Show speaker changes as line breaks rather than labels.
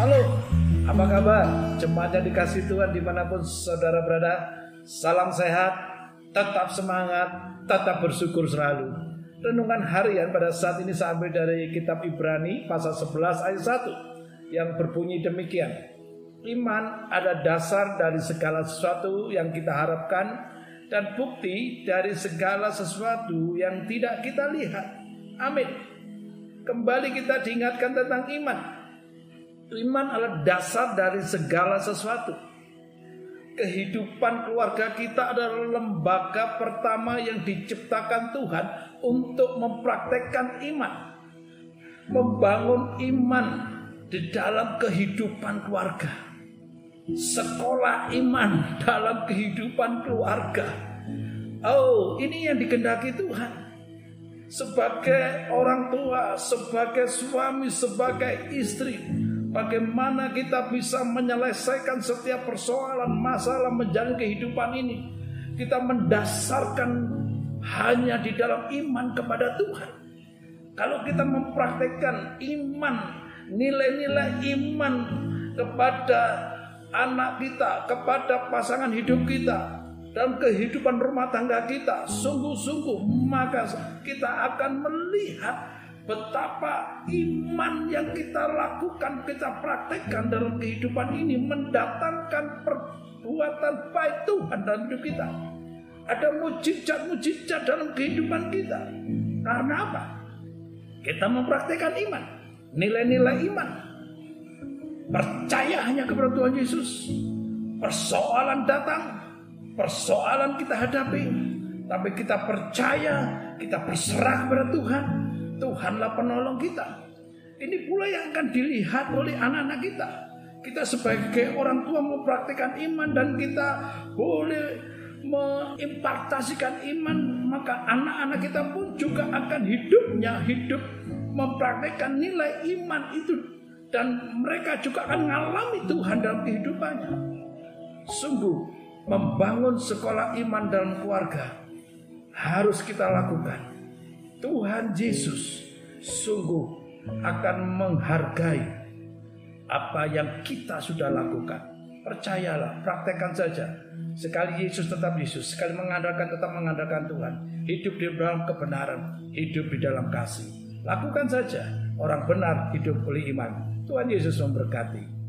Apa kabar? Jemaat yang dikasih Tuhan di mana pun saudara berada. Salam sehat, tetap semangat, tetap bersyukur selalu. Renungan harian pada saat ini saya ambil dari kitab Ibrani pasal 11 ayat 1 yang berbunyi demikian. Iman ada dasar dari segala sesuatu yang kita harapkan dan bukti dari segala sesuatu yang tidak kita lihat. Amin. Kembali kita diingatkan tentang iman. Iman adalah dasar dari segala sesuatu. Kehidupan keluarga kita adalah lembaga pertama yang diciptakan Tuhan untuk mempraktekkan iman. Membangun iman di dalam kehidupan keluarga. Sekolah iman dalam kehidupan keluarga. Oh, ini yang dikendaki Tuhan. Sebagai orang tua, sebagai suami, sebagai istri, Bagaimana kita bisa menyelesaikan setiap persoalan, masalah menjalani kehidupan ini. Kita mendasarkan hanya di dalam iman kepada Tuhan. Kalau kita mempraktekkan iman, nilai-nilai iman kepada anak kita, kepada pasangan hidup kita, dalam kehidupan rumah tangga kita, sungguh-sungguh maka kita akan melihat Betapa iman yang kita lakukan, kita praktekkan dalam kehidupan ini mendatangkan perbuatan baik Tuhan dalam hidup kita. Ada mujizat-mujizat dalam kehidupan kita. Karena apa? Kita mempraktekkan iman, nilai-nilai iman. Percaya hanya kepada Tuhan Yesus. Persoalan datang, persoalan kita hadapi, tapi kita percaya, kita berserah kepada Tuhan Tuhanlah penolong kita. Ini pula yang akan dilihat oleh anak-anak kita. Kita sebagai orang tua mempraktikkan iman dan kita boleh mengimpartasikan iman maka anak-anak kita pun juga akan hidupnya hidup mempraktikkan nilai iman itu dan mereka juga akan mengalami Tuhan dalam kehidupannya. Sungguh membangun sekolah iman dalam keluarga harus kita lakukan. Tuhan Yesus sungguh akan menghargai apa yang kita sudah lakukan. Percayalah, praktekkan saja. Sekali Yesus tetap Yesus, sekali mengandalkan tetap mengandalkan Tuhan. Hidup di dalam kebenaran, hidup di dalam kasih. Lakukan saja. Orang benar hidup oleh iman. Tuhan Yesus memberkati.